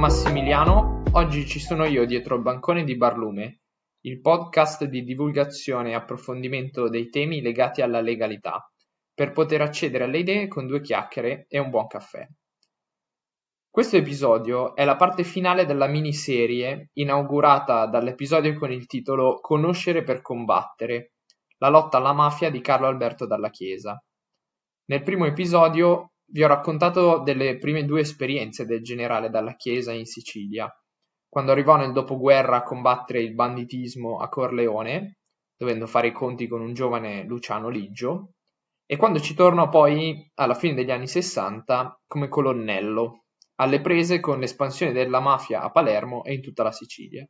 Massimiliano, oggi ci sono io dietro il bancone di Barlume, il podcast di divulgazione e approfondimento dei temi legati alla legalità, per poter accedere alle idee con due chiacchiere e un buon caffè. Questo episodio è la parte finale della miniserie inaugurata dall'episodio con il titolo Conoscere per combattere, la lotta alla mafia di Carlo Alberto Dalla Chiesa. Nel primo episodio vi ho raccontato delle prime due esperienze del generale Dalla Chiesa in Sicilia, quando arrivò nel dopoguerra a combattere il banditismo a Corleone, dovendo fare i conti con un giovane Luciano Liggio, e quando ci tornò poi alla fine degli anni 60 come colonnello, alle prese con l'espansione della mafia a Palermo e in tutta la Sicilia,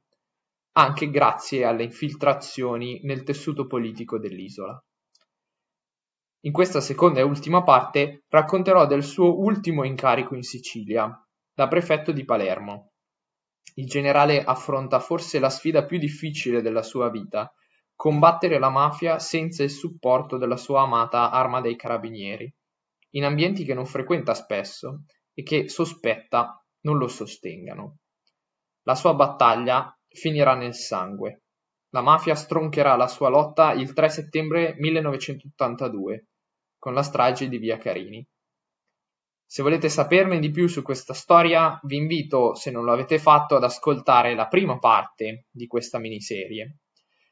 anche grazie alle infiltrazioni nel tessuto politico dell'isola. In questa seconda e ultima parte racconterò del suo ultimo incarico in Sicilia, da prefetto di Palermo. Il generale affronta forse la sfida più difficile della sua vita, combattere la mafia senza il supporto della sua amata arma dei carabinieri, in ambienti che non frequenta spesso e che sospetta non lo sostengano. La sua battaglia finirà nel sangue. La mafia stroncherà la sua lotta il 3 settembre 1982 con la strage di Via Carini. Se volete saperne di più su questa storia, vi invito, se non lo avete fatto, ad ascoltare la prima parte di questa miniserie.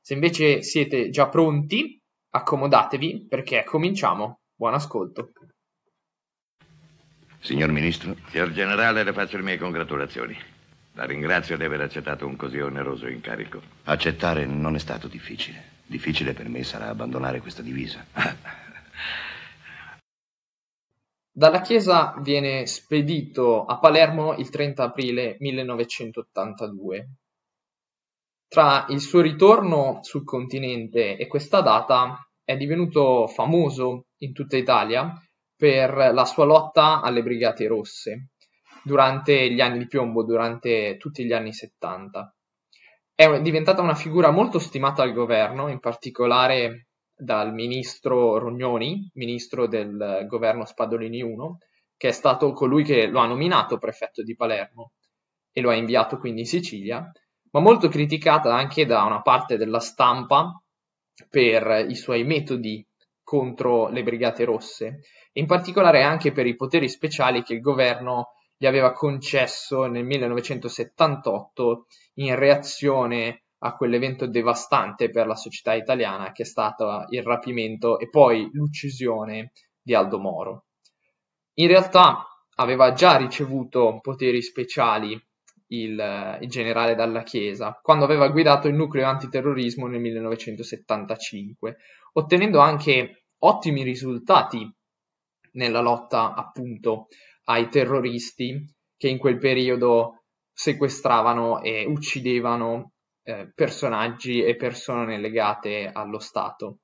Se invece siete già pronti, accomodatevi perché cominciamo. Buon ascolto. Signor Ministro, signor Generale, le faccio le mie congratulazioni. La ringrazio di aver accettato un così oneroso incarico. Accettare non è stato difficile. Difficile per me sarà abbandonare questa divisa. Dalla chiesa viene spedito a Palermo il 30 aprile 1982. Tra il suo ritorno sul continente e questa data è divenuto famoso in tutta Italia per la sua lotta alle Brigate Rosse durante gli anni di piombo, durante tutti gli anni 70. È diventata una figura molto stimata al governo, in particolare dal ministro Rognoni, ministro del governo Spadolini I, che è stato colui che lo ha nominato prefetto di Palermo e lo ha inviato quindi in Sicilia, ma molto criticata anche da una parte della stampa per i suoi metodi contro le Brigate Rosse e in particolare anche per i poteri speciali che il governo gli aveva concesso nel 1978 in reazione a quell'evento devastante per la società italiana che è stato il rapimento e poi l'uccisione di Aldo Moro. In realtà aveva già ricevuto poteri speciali il, il, generale Dalla Chiesa quando aveva guidato il nucleo antiterrorismo nel 1975, ottenendo anche ottimi risultati nella lotta appunto ai terroristi che in quel periodo sequestravano e uccidevano eh, personaggi e persone legate allo Stato.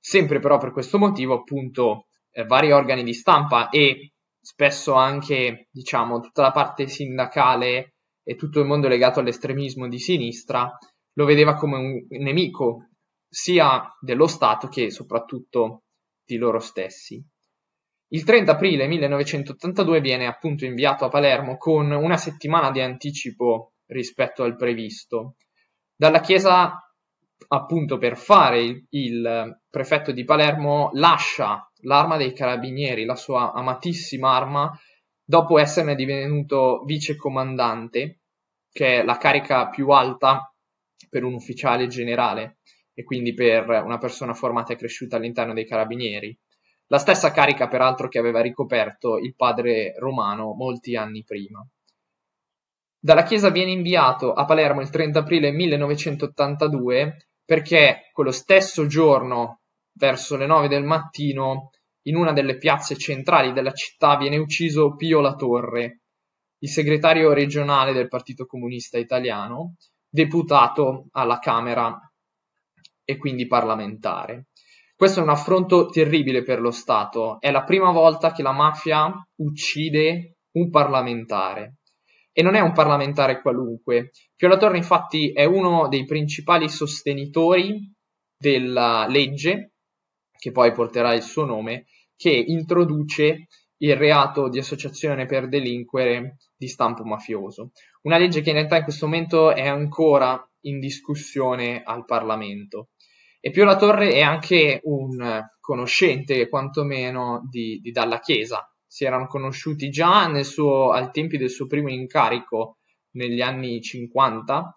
Sempre però per questo motivo, appunto, eh, vari organi di stampa e spesso anche, diciamo, tutta la parte sindacale e tutto il mondo legato all'estremismo di sinistra lo vedeva come un nemico sia dello Stato che soprattutto di loro stessi. Il 30 aprile 1982 viene appunto inviato a Palermo con una settimana di anticipo rispetto al previsto dalla Chiesa, appunto per fare il, il prefetto di Palermo, lascia l'arma dei carabinieri, la sua amatissima arma, dopo esserne divenuto vicecomandante, che è la carica più alta per un ufficiale generale e quindi per una persona formata e cresciuta all'interno dei carabinieri. La stessa carica, peraltro, che aveva ricoperto il padre romano molti anni prima. Dalla Chiesa viene inviato a Palermo il 30 aprile 1982 perché quello stesso giorno, verso le 9 del mattino, in una delle piazze centrali della città viene ucciso Pio La Torre, il segretario regionale del Partito Comunista Italiano, deputato alla Camera e quindi parlamentare. Questo è un affronto terribile per lo Stato, è la prima volta che la mafia uccide un parlamentare e non è un parlamentare qualunque. Pio La Torre infatti è uno dei principali sostenitori della legge, che poi porterà il suo nome, che introduce il reato di associazione per delinquere di stampo mafioso. Una legge che in realtà in questo momento è ancora in discussione al Parlamento. E Pio La Torre è anche un conoscente, quantomeno, di, di Dalla Chiesa. Si erano conosciuti già suo, al tempi del suo primo incarico negli anni 50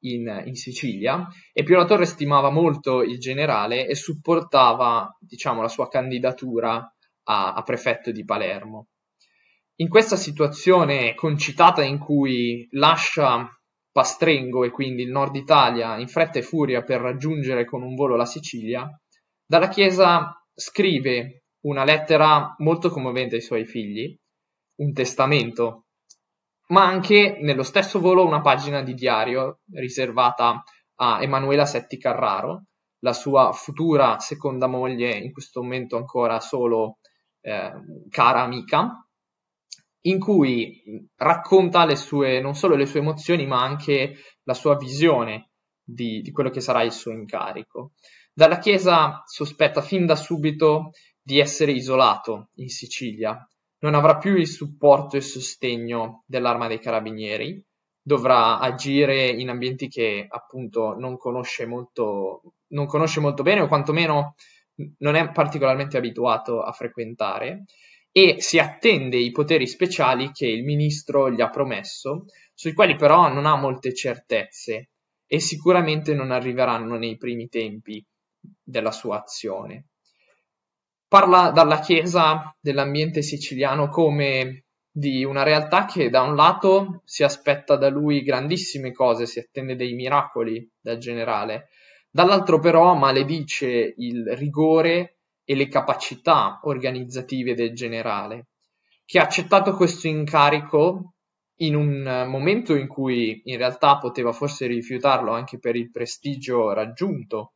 in, in, Sicilia e Pio La Torre stimava molto il generale e supportava diciamo, la sua candidatura a, a prefetto di Palermo. In questa situazione concitata in cui lascia Pastrengo e quindi il nord Italia in fretta e furia per raggiungere con un volo la Sicilia, dalla Chiesa scrive una lettera molto commovente ai suoi figli, un testamento, ma anche nello stesso volo una pagina di diario riservata a Emanuela Setti Carraro, la sua futura seconda moglie, in questo momento ancora solo eh, cara amica, in cui racconta le sue, non solo le sue emozioni, ma anche la sua visione di, di quello che sarà il suo incarico. Dalla Chiesa sospetta fin da subito di essere isolato in Sicilia, non avrà più il supporto e il sostegno dell'arma dei carabinieri, dovrà agire in ambienti che appunto non conosce molto, non conosce molto bene o quantomeno non è particolarmente abituato a frequentare. E si attende i poteri speciali che il ministro gli ha promesso, sui quali però non ha molte certezze e sicuramente non arriveranno nei primi tempi della sua azione. Parla dalla Chiesa dell'ambiente siciliano come di una realtà che da un lato si aspetta da lui grandissime cose, si attende dei miracoli dal generale, dall'altro però maledice il rigore e le capacità organizzative del generale, che ha accettato questo incarico in un momento in cui in realtà poteva forse rifiutarlo anche per il prestigio raggiunto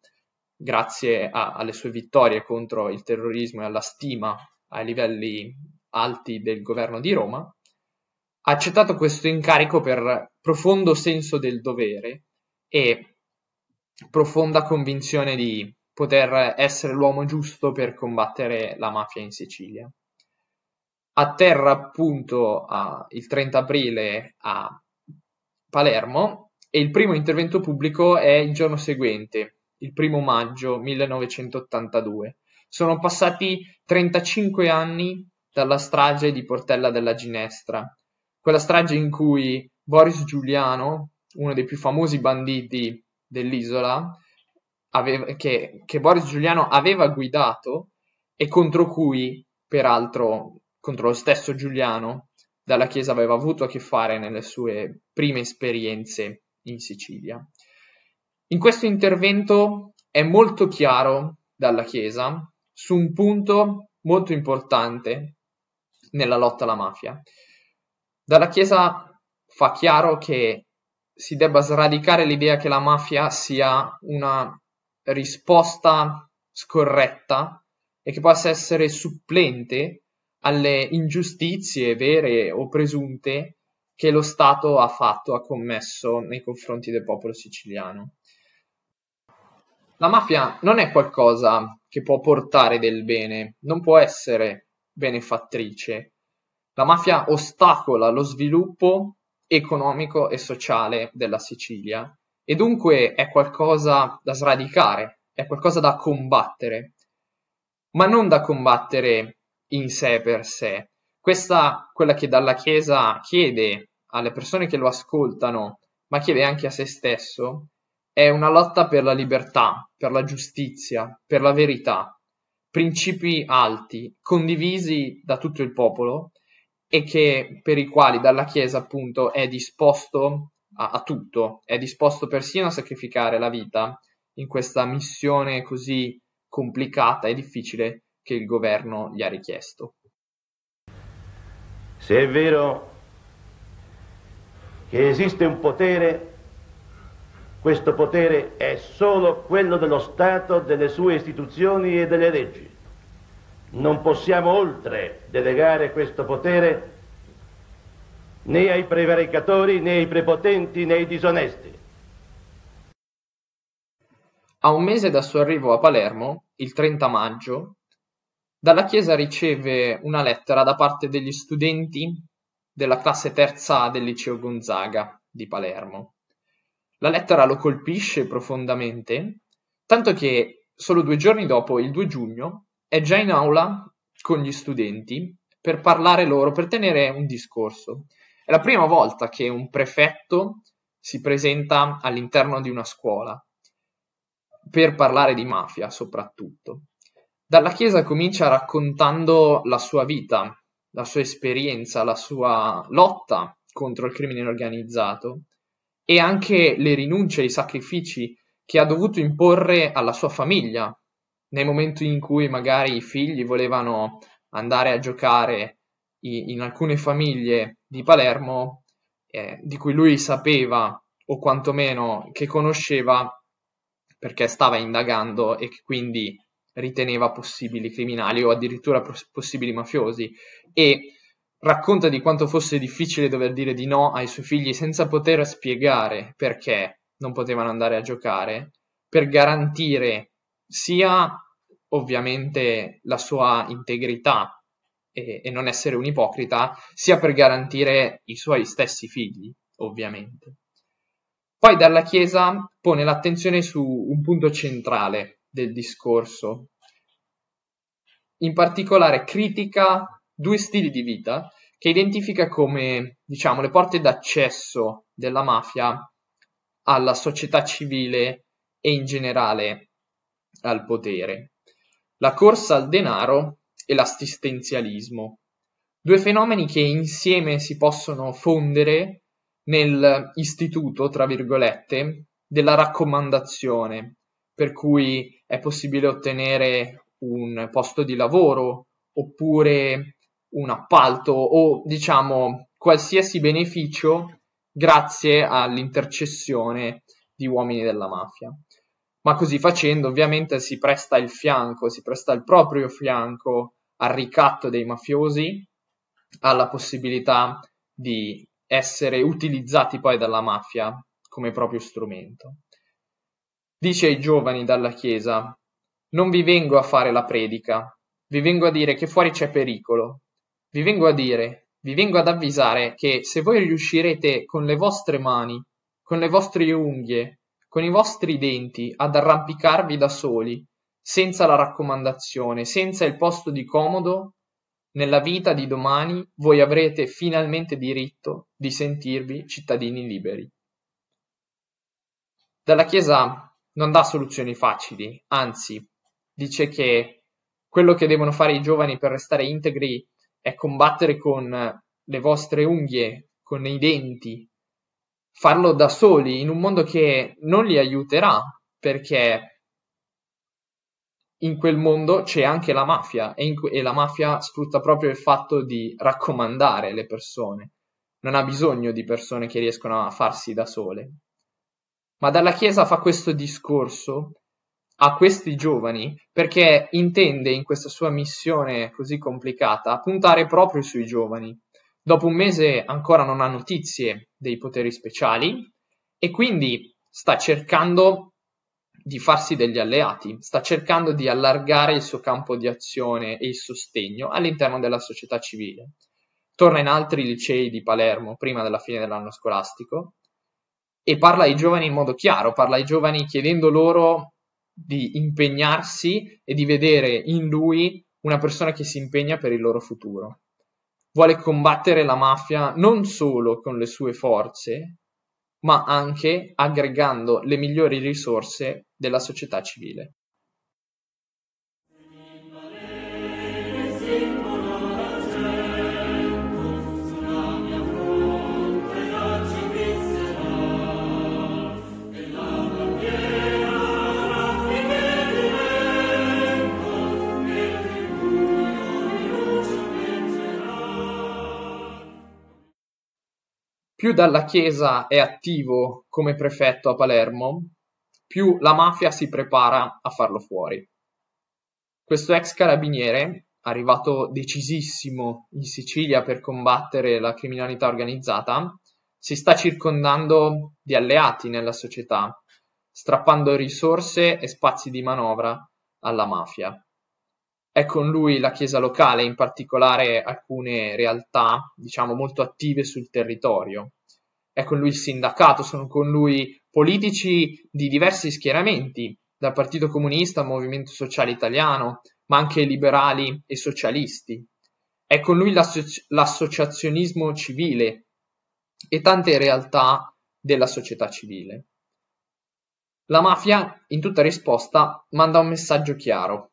grazie a, alle sue vittorie contro il terrorismo e alla stima ai livelli alti del governo di Roma, ha accettato questo incarico per profondo senso del dovere e profonda convinzione di poter essere l'uomo giusto per combattere la mafia in Sicilia. Atterra appunto a, il 30 aprile a Palermo e il primo intervento pubblico è il giorno seguente, il primo maggio 1982. Sono passati 35 anni dalla strage di Portella della Ginestra, quella strage in cui Boris Giuliano, uno dei più famosi banditi dell'isola aveva, che, che Boris Giuliano aveva guidato e contro cui, peraltro, contro lo stesso Giuliano, dalla Chiesa aveva avuto a che fare nelle sue prime esperienze in Sicilia. In questo intervento è molto chiaro dalla Chiesa su un punto molto importante nella lotta alla mafia. Dalla Chiesa fa chiaro che si debba sradicare l'idea che la mafia sia una risposta scorretta e che possa essere supplente alle ingiustizie vere o presunte che lo Stato ha fatto, ha commesso nei confronti del popolo siciliano. La mafia non è qualcosa che può portare del bene, non può essere benefattrice. La mafia ostacola lo sviluppo economico e sociale della Sicilia e dunque è qualcosa da sradicare, è qualcosa da combattere, ma non da combattere in sé per sé. Questa, quella che dalla Chiesa chiede alle persone che lo ascoltano, ma chiede anche a se stesso, è una lotta per la libertà, per la giustizia, per la verità, principi alti, condivisi da tutto il popolo e che, per i quali dalla Chiesa appunto è disposto a, a tutto, è disposto persino a sacrificare la vita in questa missione così complicata e difficile che il governo gli ha richiesto. Se è vero che esiste un potere, questo potere è solo quello dello Stato, delle sue istituzioni e delle leggi. Non possiamo oltre delegare questo potere né ai prevaricatori, né ai prepotenti, né ai disonesti. A un mese dal suo arrivo a Palermo, il 30 maggio, dalla Chiesa riceve una lettera da parte degli studenti della classe terza A del liceo Gonzaga di Palermo. La lettera lo colpisce profondamente, tanto che solo due giorni dopo, il 2 giugno, è già in aula con gli studenti per parlare loro, per tenere un discorso. È la prima volta che un prefetto si presenta all'interno di una scuola per parlare di mafia soprattutto. Dalla Chiesa comincia raccontando la sua vita, la sua esperienza, la sua lotta contro il crimine organizzato e anche le rinunce i sacrifici che ha dovuto imporre alla sua famiglia nel momento in cui magari i figli volevano andare a giocare in alcune famiglie di Palermo eh, di cui lui sapeva o quantomeno che conosceva perché stava indagando e che quindi riteneva possibili criminali o addirittura possibili mafiosi. E racconta di quanto fosse difficile dover dire di no ai suoi figli senza poter spiegare perché non potevano andare a giocare per garantire sia ovviamente la sua integrità e, e non essere un ipocrita, sia per garantire i suoi stessi figli, ovviamente. Poi dalla Chiesa pone l'attenzione su un punto centrale del discorso. In particolare critica due stili di vita che identifica come, diciamo, le porte d'accesso della mafia alla società civile e in generale al potere. La corsa al denaro e l'assistenzialismo. Due fenomeni che insieme si possono fondere nell'istituto, tra virgolette, della raccomandazione, per cui è possibile ottenere un posto di lavoro oppure un appalto o diciamo qualsiasi beneficio grazie all'intercessione di uomini della mafia. Ma così facendo ovviamente si presta il fianco, si presta il proprio fianco al ricatto dei mafiosi, alla possibilità di essere utilizzati poi dalla mafia come proprio strumento. Dice ai giovani dalla Chiesa, non vi vengo a fare la predica, vi vengo a dire che fuori c'è pericolo, vi vengo a dire, vi vengo ad avvisare che se voi riuscirete con le vostre mani, con le vostre unghie, con i vostri denti ad arrampicarvi da soli, senza la raccomandazione, senza il posto di comodo, nella vita di domani voi avrete finalmente diritto di sentirvi cittadini liberi. Dalla Chiesa non dà soluzioni facili, anzi dice che quello che devono fare i giovani per restare integri è combattere con le vostre unghie, con i denti, farlo da soli in un mondo che non li aiuterà perché in quel mondo c'è anche la mafia e, in, e la mafia sfrutta proprio il fatto di raccomandare le persone. Non ha bisogno di persone che riescono a farsi da sole. Ma dalla Chiesa fa questo discorso a questi giovani perché intende in questa sua missione così complicata puntare proprio sui giovani. Dopo un mese ancora non ha notizie dei poteri speciali e quindi sta cercando di farsi degli alleati, sta cercando di allargare il suo campo di azione e il sostegno all'interno della società civile. Torna in altri licei di Palermo prima della fine dell'anno scolastico e parla ai giovani in modo chiaro, parla ai giovani chiedendo loro di impegnarsi e di vedere in lui una persona che si impegna per il loro futuro. Vuole combattere la mafia non solo con le sue forze, ma anche aggregando le migliori risorse della società civile. Più dalla Chiesa è attivo come prefetto a Palermo, più la mafia si prepara a farlo fuori. Questo ex carabiniere, arrivato decisissimo in Sicilia per combattere la criminalità organizzata, si sta circondando di alleati nella società, strappando risorse e spazi di manovra alla mafia. è con lui la Chiesa locale, in particolare alcune realtà, diciamo, molto attive sul territorio. È con lui il sindacato, sono con lui politici di diversi schieramenti, dal Partito Comunista al Movimento Sociale Italiano, ma anche liberali e socialisti. È con lui l'associ- l'associazionismo civile e tante realtà della società civile. La mafia, in tutta risposta, manda un messaggio chiaro.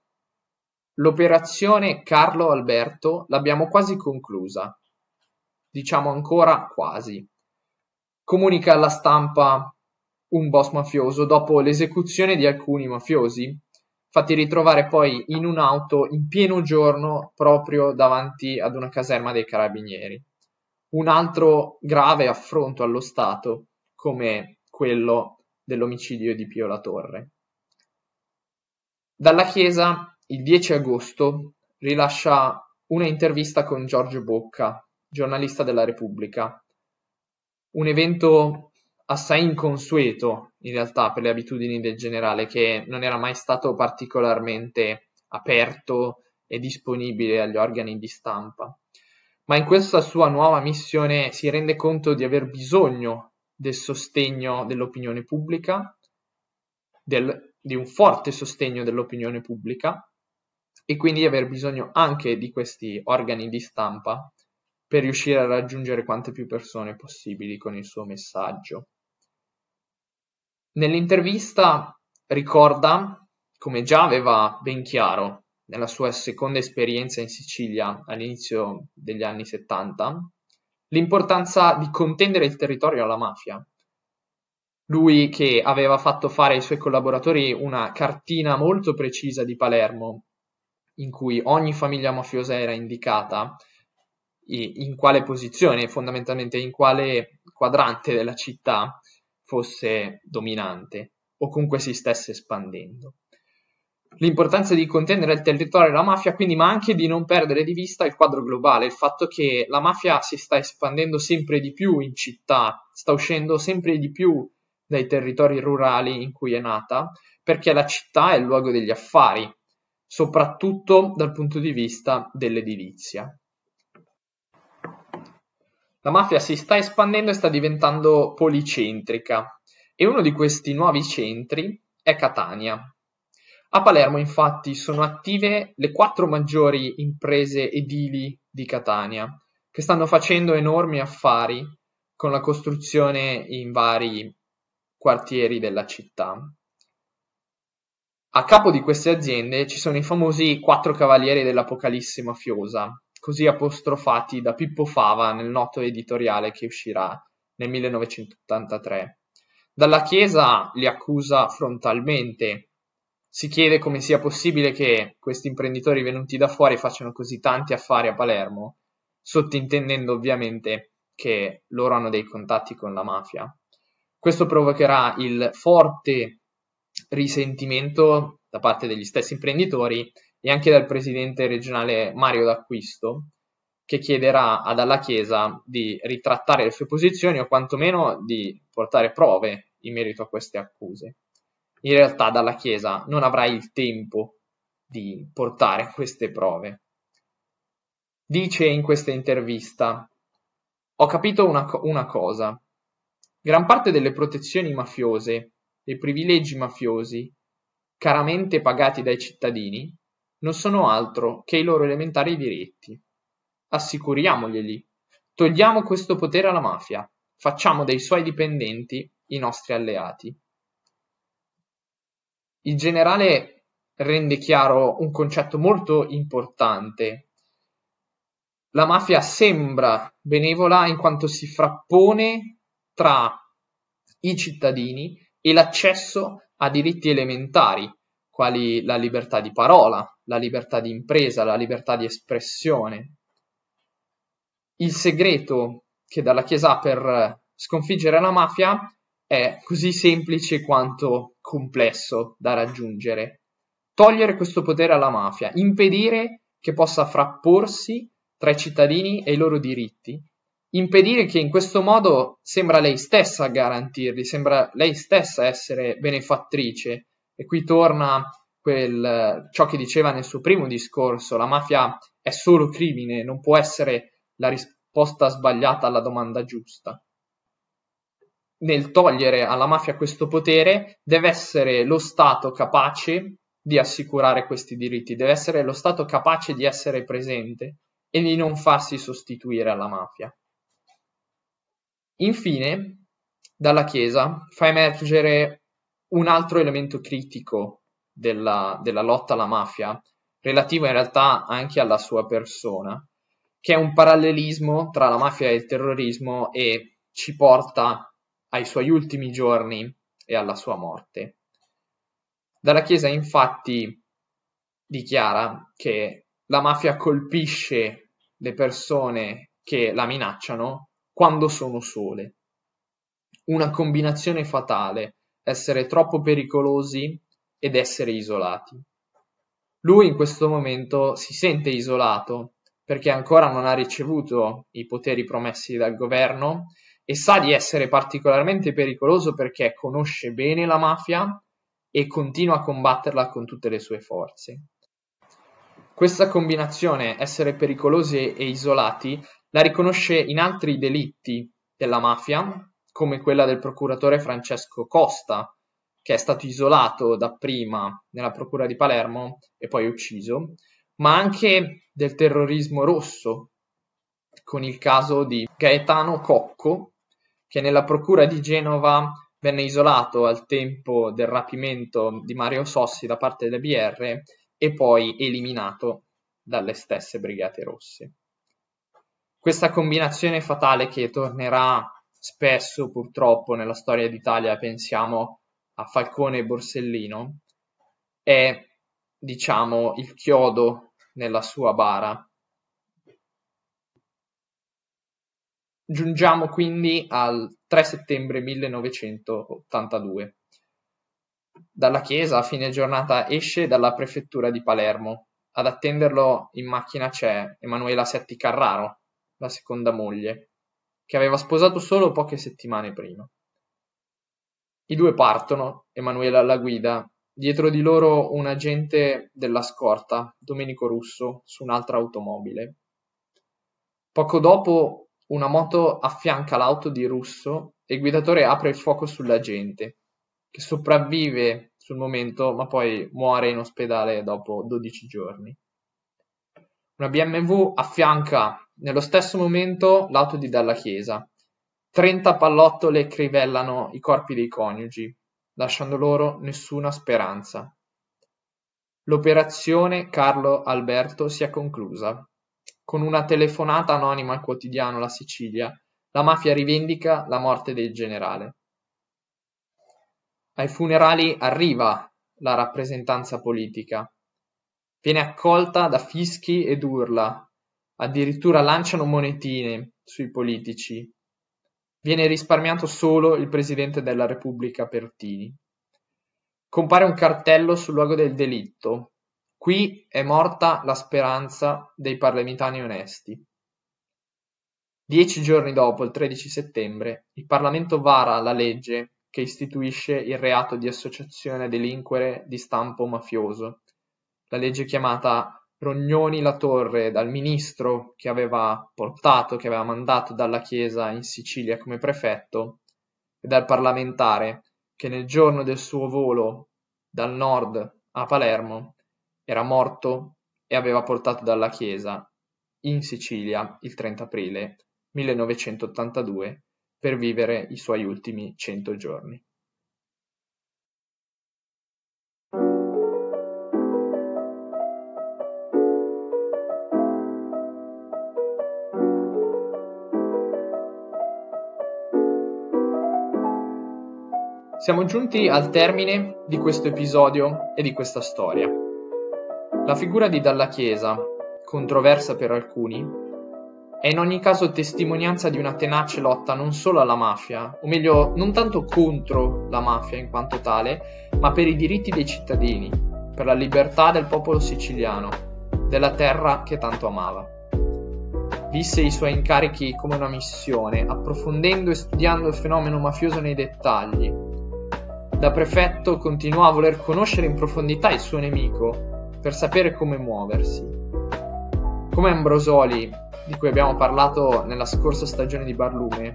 L'operazione Carlo Alberto l'abbiamo quasi conclusa. Diciamo ancora quasi. Comunica alla stampa un boss mafioso dopo l'esecuzione di alcuni mafiosi, fatti ritrovare poi in un'auto in pieno giorno proprio davanti ad una caserma dei carabinieri. Un altro grave affronto allo Stato, come quello dell'omicidio di Pio La Torre. Dalla Chiesa, il 10 agosto, rilascia una intervista con Giorgio Bocca, giornalista della Repubblica. Un evento assai inconsueto, in realtà, per le abitudini del generale, che non era mai stato particolarmente aperto e disponibile agli organi di stampa. Ma in questa sua nuova missione si rende conto di aver bisogno del sostegno dell'opinione pubblica, del, di un forte sostegno dell'opinione pubblica e quindi aver bisogno anche di questi organi di stampa per riuscire a raggiungere quante più persone possibili con il suo messaggio. Nell'intervista ricorda, come già aveva ben chiaro nella sua seconda esperienza in Sicilia all'inizio degli anni 70, l'importanza di contendere il territorio alla mafia. Lui che aveva fatto fare ai suoi collaboratori una cartina molto precisa di Palermo, in cui ogni famiglia mafiosa era indicata, in quale posizione, fondamentalmente in quale quadrante della città fosse dominante o comunque si stesse espandendo l'importanza di contendere il territorio della mafia, quindi, ma anche di non perdere di vista il quadro globale, il fatto che la mafia si sta espandendo sempre di più in città, sta uscendo sempre di più dai territori rurali in cui è nata, perché la città è il luogo degli affari, soprattutto dal punto di vista dell'edilizia. La mafia si sta espandendo e sta diventando policentrica. E uno di questi nuovi centri è Catania, a Palermo infatti sono attive le quattro maggiori imprese edili di Catania, che stanno facendo enormi affari con la costruzione in vari quartieri della città. A capo di queste aziende ci sono i famosi quattro cavalieri dell'Apocalisse mafiosa, così apostrofati da Pippo Fava nel noto editoriale che uscirà nel 1983. Dalla Chiesa li accusa frontalmente si chiede come sia possibile che questi imprenditori venuti da fuori facciano così tanti affari a Palermo, sottintendendo ovviamente che loro hanno dei contatti con la mafia. Questo provocherà il forte risentimento da parte degli stessi imprenditori e anche dal presidente regionale Mario D'Acquisto, che chiederà Alla Chiesa di ritrattare le sue posizioni o quantomeno di portare prove in merito a queste accuse in realtà dalla Chiesa non avrai il tempo di portare queste prove. Dice in questa intervista, ho capito una, una cosa, gran parte delle protezioni mafiose, dei privilegi mafiosi, caramente pagati dai cittadini, non sono altro che i loro elementari diritti. Assicuriamoglieli, togliamo questo potere alla mafia, facciamo dei suoi dipendenti i nostri alleati. Il generale rende chiaro un concetto molto importante. La mafia sembra benevola in quanto si frappone tra i cittadini e l'accesso a diritti elementari, quali la libertà di parola, la libertà di impresa, la libertà di espressione. Il segreto che dalla Chiesa ha per sconfiggere la mafia è così semplice quanto complesso da raggiungere. Togliere questo potere alla mafia, impedire che possa frapporsi tra i cittadini e i loro diritti, impedire che in questo modo sembra lei stessa garantirli, sembra lei stessa essere benefattrice. E qui torna quel, ciò che diceva nel suo primo discorso, la mafia è solo crimine, non può essere la risposta sbagliata alla domanda giusta. Nel togliere alla mafia questo potere deve essere lo Stato capace di assicurare questi diritti, deve essere lo Stato capace di essere presente e di non farsi sostituire alla mafia. Infine, dalla Chiesa fa emergere un altro elemento critico della, della lotta alla mafia, relativo in realtà anche alla sua persona, che è un parallelismo tra la mafia e il terrorismo e ci porta ai suoi ultimi giorni e alla sua morte. Dalla Chiesa infatti dichiara che la mafia colpisce le persone che la minacciano quando sono sole. Una combinazione fatale, essere troppo pericolosi ed essere isolati. Lui in questo momento si sente isolato perché ancora non ha ricevuto i poteri promessi dal governo e sa di essere particolarmente pericoloso perché conosce bene la mafia e continua a combatterla con tutte le sue forze. Questa combinazione, essere pericolosi e isolati, la riconosce in altri delitti della mafia, come quella del procuratore Francesco Costa, che è stato isolato dapprima nella procura di Palermo e poi ucciso, ma anche del terrorismo rosso, con il caso di Gaetano Cocco, che nella procura di Genova venne isolato al tempo del rapimento di Mario Sossi da parte delle BR e poi eliminato dalle stesse Brigate Rosse. Questa combinazione fatale che tornerà spesso purtroppo nella storia d'Italia, pensiamo a Falcone e Borsellino, è diciamo il chiodo nella sua bara. Giungiamo quindi al 3 settembre 1982. Dalla chiesa a fine giornata esce dalla prefettura di Palermo. Ad attenderlo in macchina c'è Emanuela Setti Carraro, la seconda moglie, che aveva sposato solo poche settimane prima. I due partono, Emanuela alla guida, dietro di loro un agente della scorta, Domenico Russo, su un'altra automobile. Poco dopo una moto affianca l'auto di Russo e il guidatore apre il fuoco sull'agente, che sopravvive sul momento ma poi muore in ospedale dopo 12 giorni. Una BMW affianca nello stesso momento l'auto di Dalla Chiesa Trenta pallottole crivellano i corpi dei coniugi, lasciando loro nessuna speranza. L'operazione Carlo Alberto si è conclusa. Con una telefonata anonima al quotidiano La Sicilia, la mafia rivendica la morte del generale. Ai funerali arriva la rappresentanza politica. Viene accolta da fischi ed urla, addirittura lanciano monetine sui politici Viene risparmiato solo il presidente della Repubblica Pertini. Compare un cartello sul luogo del delitto. Qui è morta la speranza dei parlamentari onesti. Dieci giorni dopo, il 13 settembre, il Parlamento vara la legge che istituisce il reato di associazione a delinquere di stampo mafioso, la legge chiamata Rognoni La Torre, dal ministro che aveva portato, che aveva mandato dalla Chiesa in Sicilia come prefetto, e dal parlamentare che nel giorno del suo volo dal nord a Palermo era morto e aveva portato dalla Chiesa in Sicilia il 30 aprile 1982 per vivere i suoi ultimi cento giorni. Siamo giunti al termine di questo episodio e di questa storia. La figura di Dalla Chiesa, controversa per alcuni, è in ogni caso testimonianza di una tenace lotta non solo alla mafia, o meglio non tanto contro la mafia in quanto tale, ma per i diritti dei cittadini, per la libertà del popolo siciliano, della terra che tanto amava. Visse i suoi incarichi come una missione, approfondendo e studiando il fenomeno mafioso nei dettagli, Da prefetto continuò a voler conoscere in profondità il suo nemico per sapere come muoversi. Come Ambrosoli, di cui abbiamo parlato nella scorsa stagione di Barlume,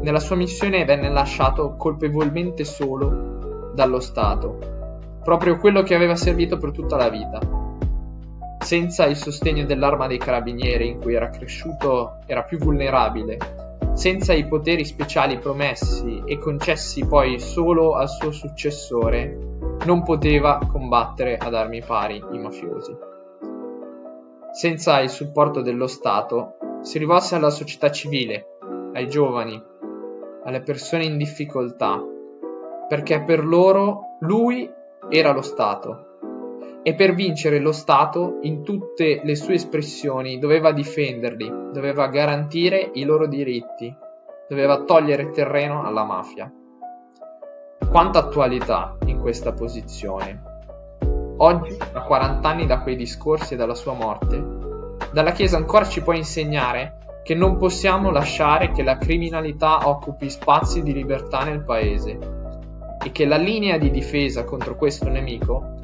nella sua missione venne lasciato colpevolmente solo dallo Stato, proprio quello che aveva servito per tutta la vita. Senza il sostegno dell'arma dei carabinieri in cui era cresciuto era più vulnerabile, senza i poteri speciali promessi e concessi poi solo al suo successore, non poteva combattere ad armi pari i mafiosi. Senza il supporto dello Stato, si rivolse alla società civile, ai giovani, alle persone in difficoltà, perché per loro lui era lo Stato e per vincere lo Stato in tutte le sue espressioni doveva difenderli, doveva garantire i loro diritti, doveva togliere terreno alla mafia. Quanta attualità in questa posizione. Oggi, a 40 anni da quei discorsi e dalla sua morte, dalla Chiesa ancora ci può insegnare che non possiamo lasciare che la criminalità occupi spazi di libertà nel paese e che la linea di difesa contro questo nemico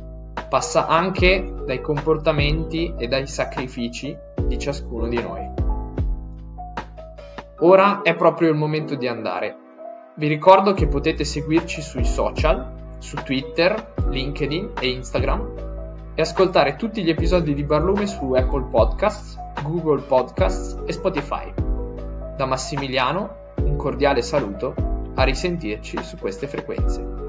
passa anche dai comportamenti e dai sacrifici di ciascuno di noi. Ora è proprio il momento di andare. Vi ricordo che potete seguirci sui social, su Twitter, LinkedIn e Instagram e ascoltare tutti gli episodi di Barlume su Apple Podcasts, Google Podcasts e Spotify. Da Massimiliano un cordiale saluto, a risentirci su queste frequenze.